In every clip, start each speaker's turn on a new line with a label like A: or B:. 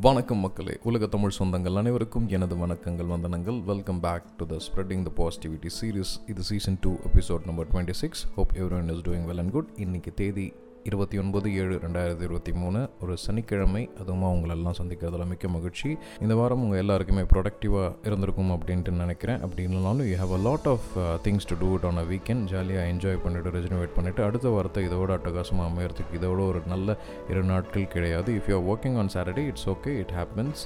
A: வணக்கம் மக்களே உலக தமிழ் சொந்தங்கள் அனைவருக்கும் எனது வணக்கங்கள் வந்தனங்கள். Welcome back to the spreading the positivity series இது season two episode number twenty six hope everyone is doing well and good இன்னைக்கு தேதி இருபத்தி ஒன்பது ஏழு ரெண்டாயிரத்தி இருபத்தி மூணு. ஒரு சனிக்கிழமை அதுவும் உங்களெல்லாம் சந்திக்கிறதுல மிக்க மகிழ்ச்சி. இந்த வாரம் உங்கள் எல்லாருக்குமே ப்ரொடக்டிவாக இருந்திருக்கும் அப்படின்ட்டு நினைக்கிறேன். அப்படி இல்லைனாலும் you have a lot of things to do it on a weekend ஜாலியாக என்ஜாய் பண்ணிட்டு ரெஜினவேட் பண்ணிவிட்டு அடுத்த வாரத்தை இதோட அட்டகாசமாக அமையறதுக்கு இதோட ஒரு நல்ல இரு நாட்கள் கிடையாது. If you are working on Saturday it's okay it happens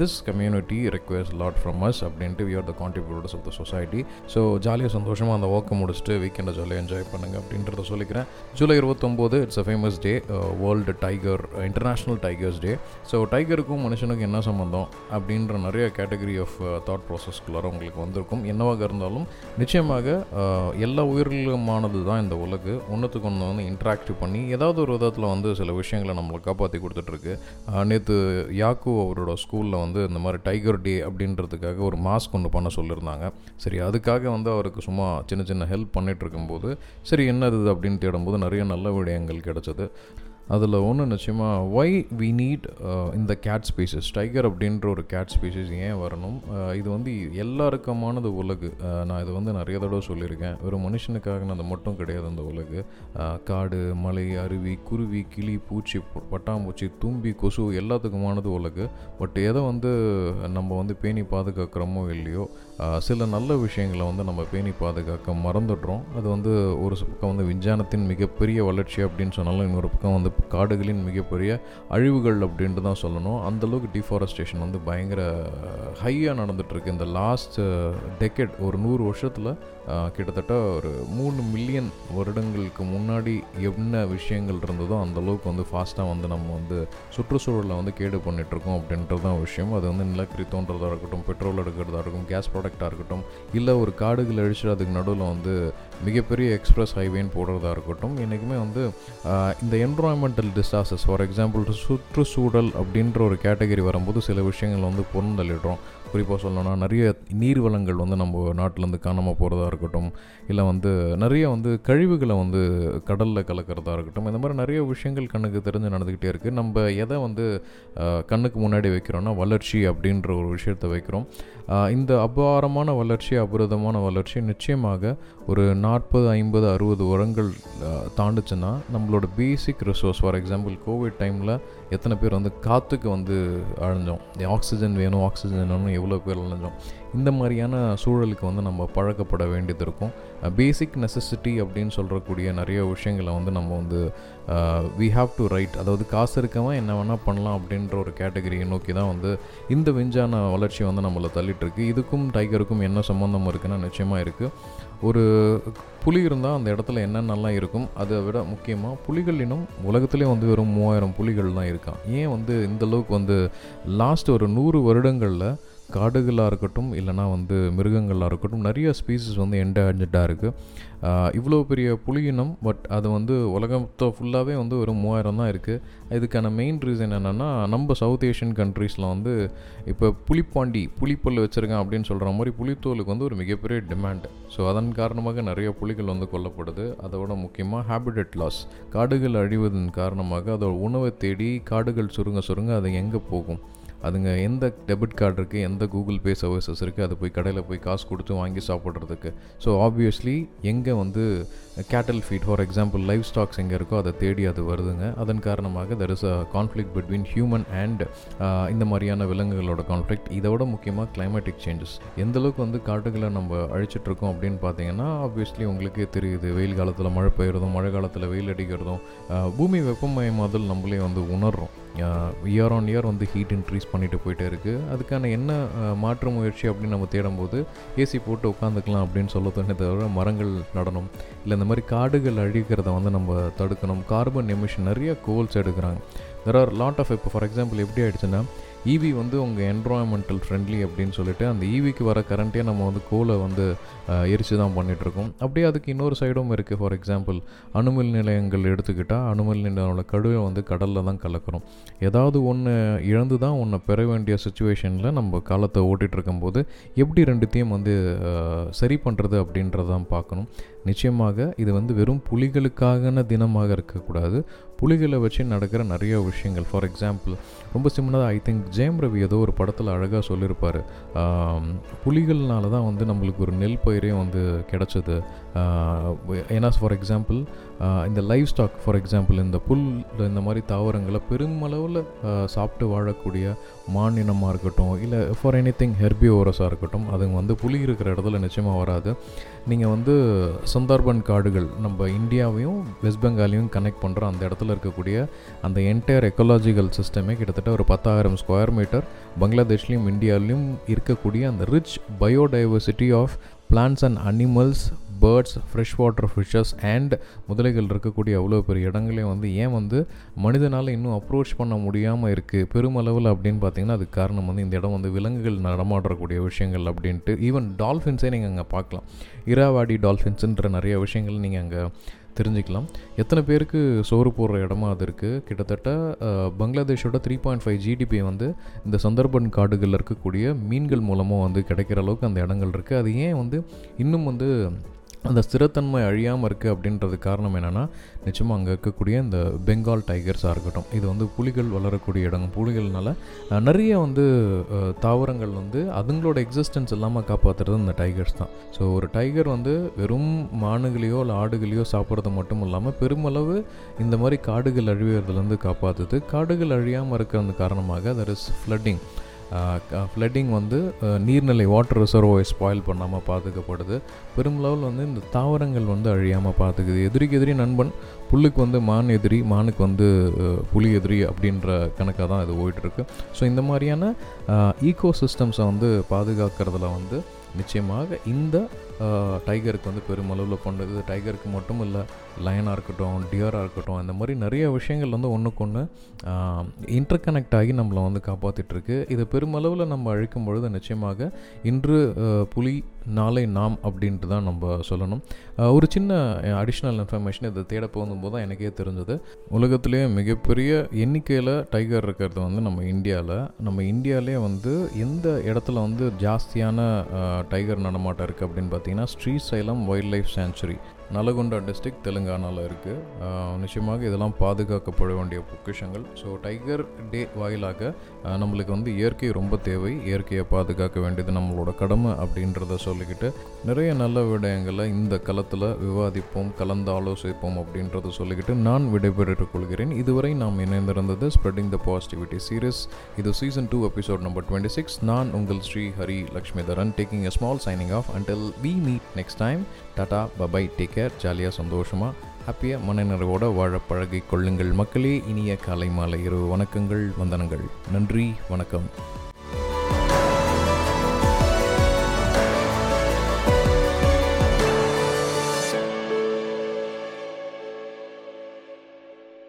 A: this community requires lot from us அப்படின்ட்டு we are the contributors of the society so ஜாலியாக சந்தோஷமாக அந்த ஒர்க்கை முடிச்சுட்டு வீக்கெண்டை ஜாலியாக என்ஜாய் பண்ணுங்கள் அப்படின்றத சொல்லிக்கிறேன். ஜூலை இருபத்தொம்போது it's a famous day world tiger international tigers day so டைகருக்கும் மனுஷனுக்கும் என்ன சம்மந்தம் அப்படின்ற நிறைய கேட்டகரி ஆஃப் தாட் ப்ராசஸ்குள்ளார உங்களுக்கு வந்திருக்கும். என்னவாக இருந்தாலும் நிச்சயமாக uh, எல்லா உயிர்களுமானது தான் இந்த உலகு. ஒன்றுத்துக்கு ஒன்று வந்து இன்ட்ராக்டிவ் பண்ணி ஏதாவது ஒரு விதத்தில் வந்து சில விஷயங்களை நம்மளை காப்பாற்றி கொடுத்துட்ருக்கு. நேற்று யாக்கு அவரோட ஸ்கூலில் வந்து இந்த மாதிரி டைகர் டே அப்படின்றதுக்காக ஒரு மாஸ்க் ஒன்று பண்ண சொல்லியிருந்தாங்க சரி அதுக்காக வந்து அவருக்கு சும்மா சின்ன சின்ன ஹெல்ப் பண்ணிட்டு இருக்கும்போது சரி என்னது அப்படின்னு தேடும்போது நிறைய நல்ல விடயங்கள் கிடச்சது. அதில் ஒன்று நிச்சயமாக ஒய் வி நீட் இந்த கேட் ஸ்பீசஸ் டைகர் அப்படின்ற ஒரு கேட் ஸ்பீசஸ் ஏன் வரணும்? Uh, இது வந்து எல்லாருக்குமானது உலகு. Uh, நான் இது வந்து நிறைய தடவை சொல்லியிருக்கேன். ஒரு மனுஷனுக்காக அது மட்டும் கிடையாது அந்த உலகு. Uh, காடு மலை அருவி குருவி கிளி பூச்சி பட்டாம்பூச்சி தும்பி கொசு எல்லாத்துக்குமானது உலகு. பட் எதை வந்து நம்ம வந்து பேணி பாதுகாக்கிறோமோ இல்லையோ சில நல்ல விஷயங்களை வந்து நம்ம பேணி பாதுகாக்க மறந்துடுறோம். அது வந்து ஒரு பக்கம் வந்து விஞ்ஞானத்தின் மிகப்பெரிய வளர்ச்சி அப்படின்னு சொன்னாலும் இன்னொரு பக்கம் வந்து காடுகளின் மிகப்பெரிய அழிவுகள் அப்படின்ட்டு தான் சொல்லணும். அந்தளவுக்கு டிஃபாரஸ்டேஷன் வந்து பயங்கர ஹையாக நடந்துகிட்ருக்கு இந்த லாஸ்ட் டெக்கெட் ஒரு நூறு வருஷத்தில் கிட்டத்தட்ட ஒரு மூணு மில்லியன் வருடங்களுக்கு முன்னாடி என்ன விஷயங்கள் இருந்ததோ அந்த அளவுக்கு வந்து ஃபாஸ்ட்டாக வந்து நம்ம வந்து சுற்றுச்சூழலை வந்து கேடு பண்ணிகிட்ருக்கோம் அப்படின்றது தான் விஷயம். அது வந்து நிலக்கரி தோன்றதாக இருக்கட்டும் பெட்ரோல் எடுக்கிறதா இருக்கட்டும் கேஸ் ப்ராடக்டாக இருக்கட்டும் இல்லை ஒரு காடுகள் அழிச்சு அதுக்கு நடுவில் வந்து மிகப்பெரிய எக்ஸ்பிரஸ் ஹைவேன்னு போடுறதா இருக்கட்டும் என்றைக்குமே வந்து இந்த என்வரான்மெண்டல் டிசாஸ்டர்ஸ் ஃபார் எக்ஸாம்பிள் சுற்றுச்சூழல் அப்படின்ற ஒரு கேட்டகரி வரும்போது சில விஷயங்கள் வந்து பொருந்தள்ளிடுறோம். குறிப்பாக சொல்லணும்னா நிறைய நீர் வளங்கள் வந்து நம்ம நாட்டிலேருந்து காணாமல் போகிறதா இருக்கட்டும் இல்லை வந்து நிறைய வந்து கழிவுகளை வந்து கடலில் கலக்கிறதா இருக்கட்டும் இந்த மாதிரி நிறைய விஷயங்கள் கண்ணுக்கு தெரிஞ்சு நடந்துக்கிட்டே இருக்குது நம்ம எதை வந்து கண்ணுக்கு முன்னாடி வைக்கிறோன்னா வளர்ச்சி அப்படின்ற ஒரு விஷயத்தை வைக்கிறோம். இந்த அபாரமான வளர்ச்சி அபரிதமான வளர்ச்சி நிச்சயமாக ஒரு நாற்பது ஐம்பது அறுபது உரங்கள் தாண்டுச்சுன்னா நம்மளோட basic resource for example Covid டைமில் எத்தனை பேர் வந்து காற்றுக்கு வந்து அழிஞ்சோம் ஆக்சிஜன் வேணும் ஆக்சிஜன் வேணும்னு எவ்வளோ பேர் அழிஞ்சோம் இந்த மாதிரியான சூழலுக்கு வந்து நம்ம பழக்கப்பட வேண்டியது இருக்கும். பேசிக் நெசசிட்டி அப்படின்னு சொல்கிறக்கூடிய நிறைய விஷயங்களை வந்து நம்ம வந்து வி ஹாவ் டு ரைட் அதாவது காசு இருக்கவன் என்ன வேணால் பண்ணலாம் அப்படின்ற ஒரு கேட்டகரியை நோக்கி தான் வந்து இந்த விஞ்ஞான வளர்ச்சி வந்து நம்மளை தள்ளிட்டுருக்கு இதுக்கும் டைகருக்கும் என்ன சம்மந்தம் இருக்குன்னா நிச்சயமாக இருக்குது ஒரு புலி இருந்தால் அந்த இடத்துல என்னென்னலாம் இருக்கும் அதை விட முக்கியமாக புலிகள் இனம் உலகத்திலே வந்து வெறும் மூவாயிரம் புலிகள் தான் இருக்கான். ஏன் வந்து இந்த அளவுக்கு வந்து லாஸ்ட் ஒரு நூறு வருடங்களில் காடுகளாக இருக்கட்டும் இல்லைனா வந்து மிருகங்களாக இருக்கட்டும் நிறைய ஸ்பீசிஸ் வந்து எண்டேஞ்சர்டாக இருக்குது இவ்வளோ பெரிய புலியினம் பட் அது வந்து உலகத்தை ஃபுல்லாகவே வந்து ஒரு மூவாயிரம் தான் இருக்குது இதுக்கான மெயின் ரீசன் என்னென்னா நம்ம சவுத் ஏஷியன் கண்ட்ரீஸில் வந்து இப்போ புலிப்பாண்டி புலிப்பல் வச்சுருக்கேன் அப்படின்னு சொல்கிற மாதிரி புலித்தோலுக்கு வந்து ஒரு மிகப்பெரிய டிமாண்ட் ஸோ அதன் காரணமாக நிறைய புலிகள் வந்து கொல்லப்படுது. அதோட முக்கியமாக ஹேபிடட் லாஸ் காடுகள் அழிவதன் காரணமாக அதோட உணவை தேடி காடுகள் சுருங்க சுருங்க அது எங்கே போகும்? அதுங்க எந்த டெபிட் கார்டு இருக்குது எந்த கூகுள் பே சர்வீசஸ் இருக்குது அது போய் கடையில் போய் காசு கொடுத்து வாங்கி சாப்பிட்றதுக்கு. ஸோ ஆப்வியஸ்லி எங்கே வந்து cattle feed for example live stocks எங்கே இருக்கோ அதை தேடி அது வருதுங்க. அதன் காரணமாக there is a conflict between human and இந்த மாதிரியான விலங்குகளோட கான்ஃப்ளிக் இதை விட முக்கியமாக கிளைமேட்டிக் சேஞ்சஸ் எந்தளவுக்கு வந்து காட்டுகளை நம்ம அழிச்சிட்டு இருக்கோம் அப்படின்னு பார்த்தீங்கன்னா ஆப்வியஸ்லி உங்களுக்கே தெரியுது. வெயில் காலத்தில் மழை பெய்கிறதும் மழை காலத்தில் வெயில் அடிக்கிறதும் uh, பூமி வெப்பமயமாதல் நம்மளே வந்து உணர்றோம். இயர் ஆன் இயர் வந்து ஹீட் இன்க்ரீஸ் பண்ணிட்டு போயிட்டே இருக்குது அதுக்கான என்ன மாற்று முயற்சி அப்படின்னு நம்ம தேடும்போது ஏசி போட்டு உட்காந்துக்கலாம் அப்படின்னு சொல்ல தோணே தவிர மரங்கள் நடணும். இல்லை இந்த மாதிரி காடுகள் அழிக்கிறத வந்து நம்ம தடுக்கணும். கார்பன் எமிஷன் நிறைய கோல்ஸ் எடுக்கிறாங்க. தெர் ஆர் லாட் ஆஃப் இப்போ ஃபார் எக்ஸாம்பிள் எப்படி ஆயிடுச்சுன்னா ஈவி வந்து உங்கள் என்வரான்மெண்டல் ஃப்ரெண்ட்லி அப்படின்னு சொல்லிட்டு அந்த ஈவிக்கு வர கரண்ட்டே நம்ம வந்து கோலை வந்து எரிச்சு தான் பண்ணிகிட்ருக்கோம் அப்படியே அதுக்கு இன்னொரு சைடும் இருக்குது ஃபார் எக்ஸாம்பிள் அணுமில் நிலையங்கள் எடுத்துக்கிட்டால் அணுமில் நிலையோட கடுவை வந்து கடலில் தான் கலக்கிறோம். ஏதாவது ஒன்று இழந்து தான் ஒன்றை பெற வேண்டிய சுச்சுவேஷனில் நம்ம காலத்தை ஓட்டிகிட்டு இருக்கும்போது எப்படி ரெண்டுத்தையும் வந்து சரி பண்ணுறது அப்படின்றதான் பார்க்கணும். நிச்சயமாக இது வந்து வெறும் புலிகளுக்கான தினமாக இருக்கக்கூடாது. புலிகளை வச்சு நடக்கிற நிறைய விஷயங்கள். ஃபார் எக்ஸாம்பிள் ரொம்ப சிம்னதாக ஐ திங்க் ஜெயம் ரவி ஏதோ ஒரு படத்தில் அழகாக சொல்லியிருப்பார். புலிகள்னால தான் வந்து நம்மளுக்கு ஒரு நெல் பயிரே வந்து கிடச்சது. ஏன்னா ஃபார் எக்ஸாம்பிள் இந்த லைவ் ஸ்டாக் ஃபார் எக்ஸாம்பிள் இந்த புல் இந்த மாதிரி தாவரங்களை பெருமளவில் சாப்பிட்டு வாழக்கூடிய மானினமாக இருக்கட்டும் இல்லை ஃபார் எனி திங் ஹெர்பியோரஸாக இருக்கட்டும் அதுங்க வந்து புலி இருக்கிற இடத்துல நிச்சயமாக வராது. நீங்கள் வந்து சுந்தர்பன் காடுகள் நம்ம இந்தியாவையும் வெஸ்ட் பெங்காலையும் கனெக்ட் பண்ணுற அந்த இடத்துல இருக்கக்கூடிய அந்த என்டையர் எக்கலாஜிக்கல் சிஸ்டமே கிட்டத்தட்ட ஒரு பத்தாயிரம் ஸ்கொயர் மீட்டர் பங்களாதேஷ்லேயும் இந்தியாவிலையும் இருக்கக்கூடிய அந்த rich biodiversity of plants and animals birds fresh water fishes and முதலைகள் இருக்கக்கூடிய அவ்வளோ பெரிய இடங்களே வந்து ஏன் வந்து மனிதனால் இன்னும் அப்ரோச் பண்ண முடியாமல் இருக்குது பெருமளவில் அப்படின்னு பார்த்தீங்கன்னா அதுக்கு காரணம் வந்து இந்த இடம் வந்து விலங்குகள் நடமாடக்கூடிய விஷயங்கள் அப்படின்ட்டு. ஈவன் டால்ஃபின்ஸே நீங்கள் அங்கே பார்க்கலாம். இராவாடி டால்ஃபின்ஸுன்ற நிறைய விஷயங்கள் நீங்கள் அங்கே தெரிஞ்சுக்கலாம். எத்தனை பேருக்கு சோறு போடுற இடமா அது இருக்குது கிட்டத்தட்ட பங்களாதேஷோட த்ரீ பாயிண்ட் ஃபைவ் ஜிடிபி வந்து இந்த சந்தர்பன் காடுகளில் இருக்கக்கூடிய மீன்கள் மூலமாக வந்து கிடைக்கிற அளவுக்கு அந்த இடங்கள் இருக்குது அது ஏன் வந்து இன்னும் வந்து அந்த ஸ்திரத்தன்மை அழியாமல் இருக்குது அப்படின்றது காரணம் என்னென்னா நிச்சயமாக அங்கே இருக்கக்கூடிய இந்த பெங்கால் டைகர்ஸாக இருக்கட்டும் இது வந்து புலிகள் வளரக்கூடிய இடம் புலிகள்னால நிறைய வந்து தாவரங்கள் வந்து அதுங்களோட எக்ஸிஸ்டன்ஸ் இல்லாமல் காப்பாற்றுறது இந்த டைகர்ஸ் தான். ஸோ ஒரு டைகர் வந்து வெறும் மானுகளையோ இல்லை ஆடுகளையோ சாப்பிட்றது மட்டும் இல்லாமல் பெருமளவு இந்த மாதிரி காடுகள் அழிவுறதுலேருந்து காப்பாற்றுது காடுகள் அழியாமல் இருக்கிறது காரணமாக தர் இஸ் ஃப்ளட்டிங் ஃப்ளட்டிங் வந்து நீர்நிலை வாட்டர் ரிசர்வோய் ஸ்பாயில் பண்ணாமல் பாதுகாப்படுது பெருமளவில் வந்து இந்த தாவரங்கள் வந்து அழியாமல் பார்த்துக்குது எதிரிக்கு எதிரி நண்பன் புல்லுக்கு வந்து மான் எதிரி மானுக்கு வந்து புலி எதிரி அப்படின்ற கணக்காக தான் இது போயிட்டுருக்கு. ஸோ இந்த மாதிரியான ஈகோ சிஸ்டம்ஸை வந்து பாதுகாக்கிறதுல வந்து நிச்சயமாக இந்த டைகருக்கு வந்து பெருமளவில் பண்ணுது டைகருக்கு மட்டும் இல்லை லயனாக இருக்கட்டும் டியராக இருக்கட்டும் இந்த மாதிரி நிறைய விஷயங்கள் வந்து ஒன்றுக்கு ஒன்று இன்டர் கனெக்ட் ஆகி நம்மளை வந்து காப்பாற்றிட்டுருக்கு இதை பெருமளவில் நம்ம அழிக்கும் பொழுது நிச்சயமாக இன்று புலி நாளை நாம் அப்படின்ட்டு தான் நம்ம சொல்லணும். ஒரு சின்ன அடிஷ்னல் இன்ஃபர்மேஷன் இதை தேட போகும்போது தான் எனக்கே தெரிஞ்சது. உலகத்துலேயே மிகப்பெரிய எண்ணிக்கையில் டைகர் இருக்கிறது வந்து நம்ம இந்தியாவில் நம்ம இந்தியாவிலே வந்து எந்த இடத்துல வந்து ஜாஸ்தியான டைகர் நடமாட்டம் இருக்குது அப்படின்னு பார்த்தீங்கன்னா Srisailam wild life sanctuary Nalgonda district தெலுங்கானாவில் இருக்குது நிச்சயமாக இதெல்லாம் பாதுகாக்கப்பட வேண்டிய பொக்கிஷங்கள். ஸோ டைகர் டே வாயிலாக நம்மளுக்கு வந்து இயற்கை ரொம்ப தேவை. இயற்கையை பாதுகாக்க வேண்டியது நம்மளோட கடமை அப்படின்றத சொல்லிக்கிட்டு நிறைய நல்ல விடயங்களை இந்த களத்தில் விவாதிப்போம் கலந்து ஆலோசிப்போம் அப்படின்றத சொல்லிக்கிட்டு நான் விடைபெற்றுக் கொள்கிறேன். இதுவரை நாம் இணைந்திருந்தது ஸ்ப்ரெட்டிங் த பாசிட்டிவிட்டி சீரியஸ் இது season two episode number twenty six நான் உங்கள் Shri Hari Lakshmidharan taking a small signing off until we meet next time tata bye bye take care ஜாலியாக சந்தோஷமாக ஹாப்பியாக மனநிறைவோடு வாழ பழகி கொள்ளுங்கள். மக்களே இனிய காலை மாலை இரவு வணக்கங்கள் வந்தனங்கள். நன்றி வணக்கம்.